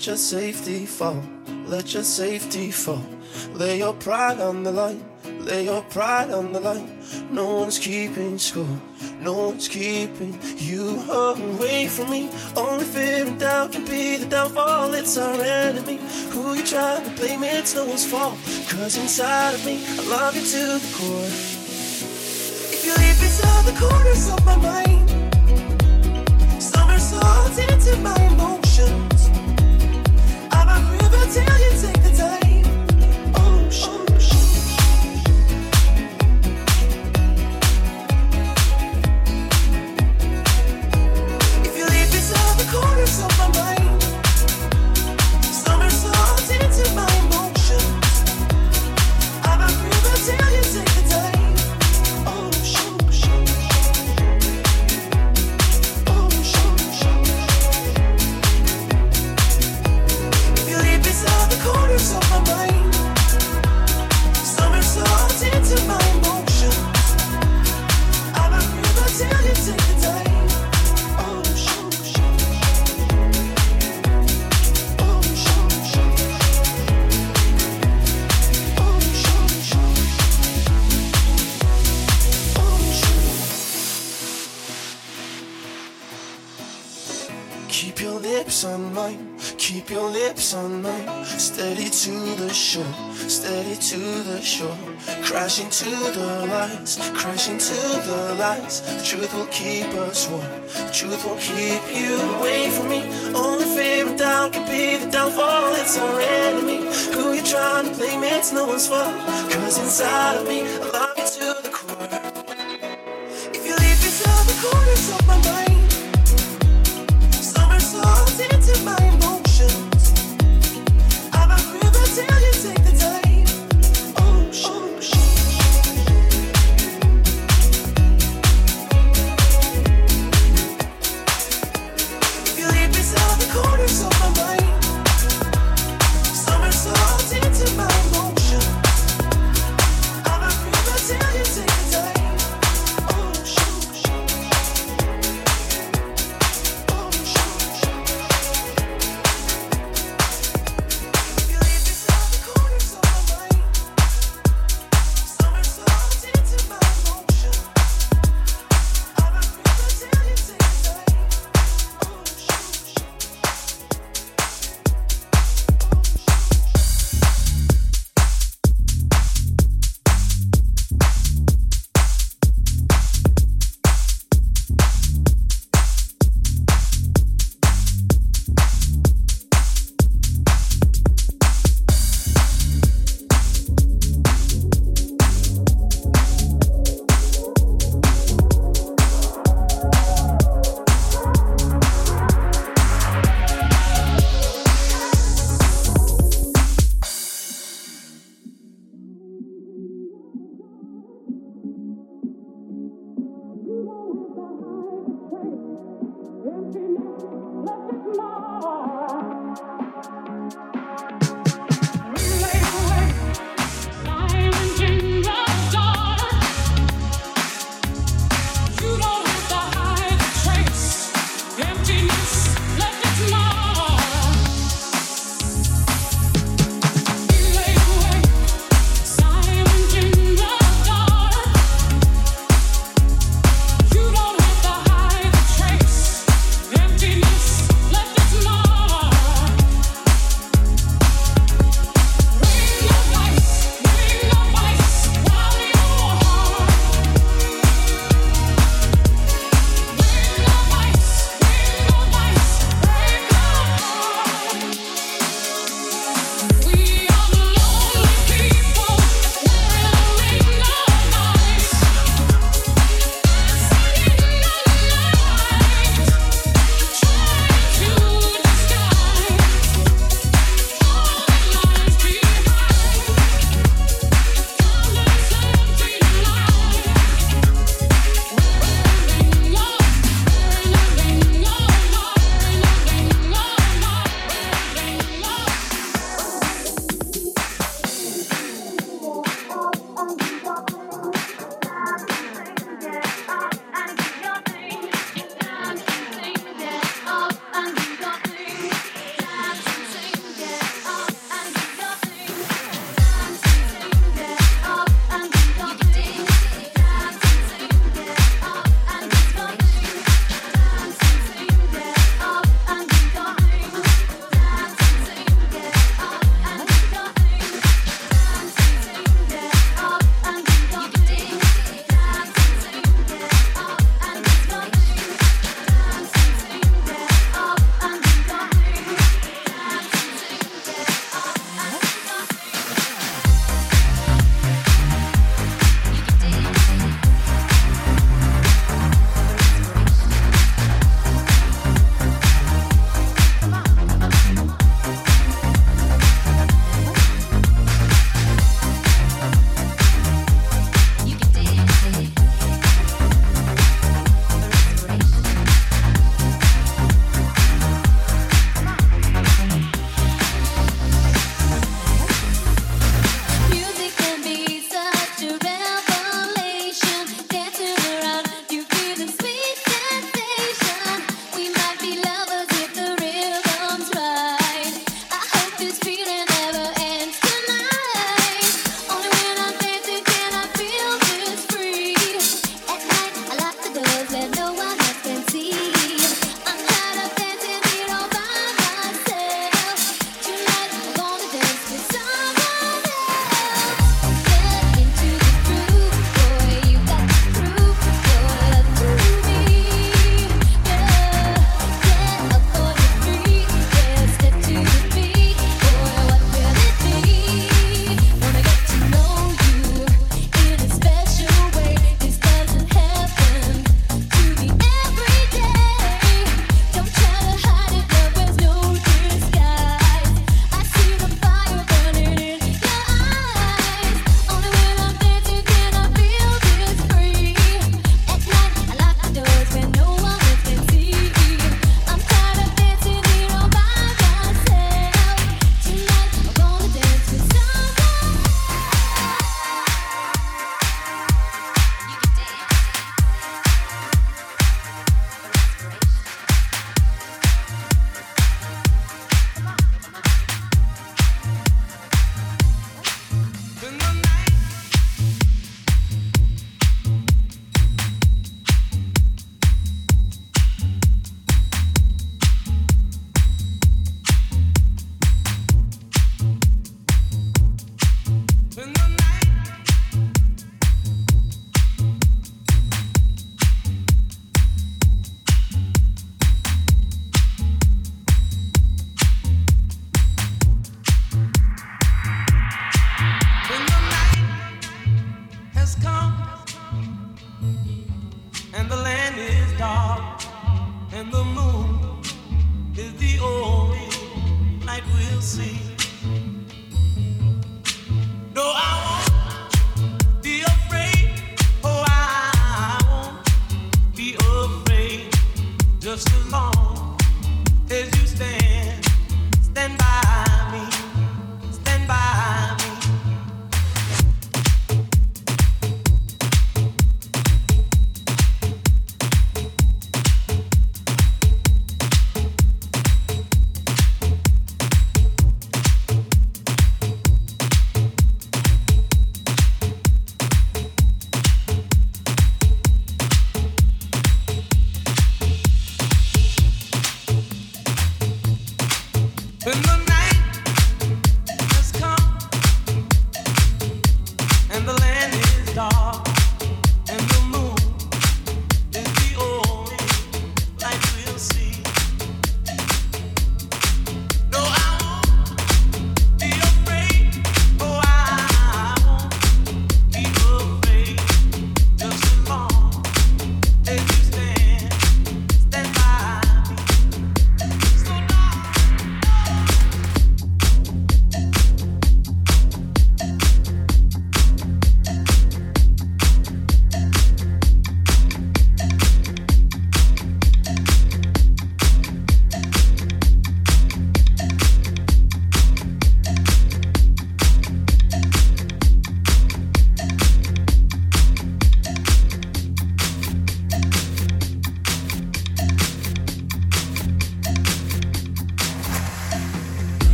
Let your safety fall, let your safety fall. Lay your pride on the line, Lay your pride on the line. No one's keeping score. No one's keeping you away from me. Only fear and doubt can be the downfall. It's our enemy. Who you try to blame, it's no one's fault. Cause inside of me, I love you to the core. If you leave inside the corners of my mind, somersaults into my. Till you take the time. Lights. Crashing to the lights. The truth will keep us warm. The truth will keep you away from me. Only fear and doubt can be the downfall. It's our enemy. Who you trying to blame? It's no one's fault. Cause inside of me, I love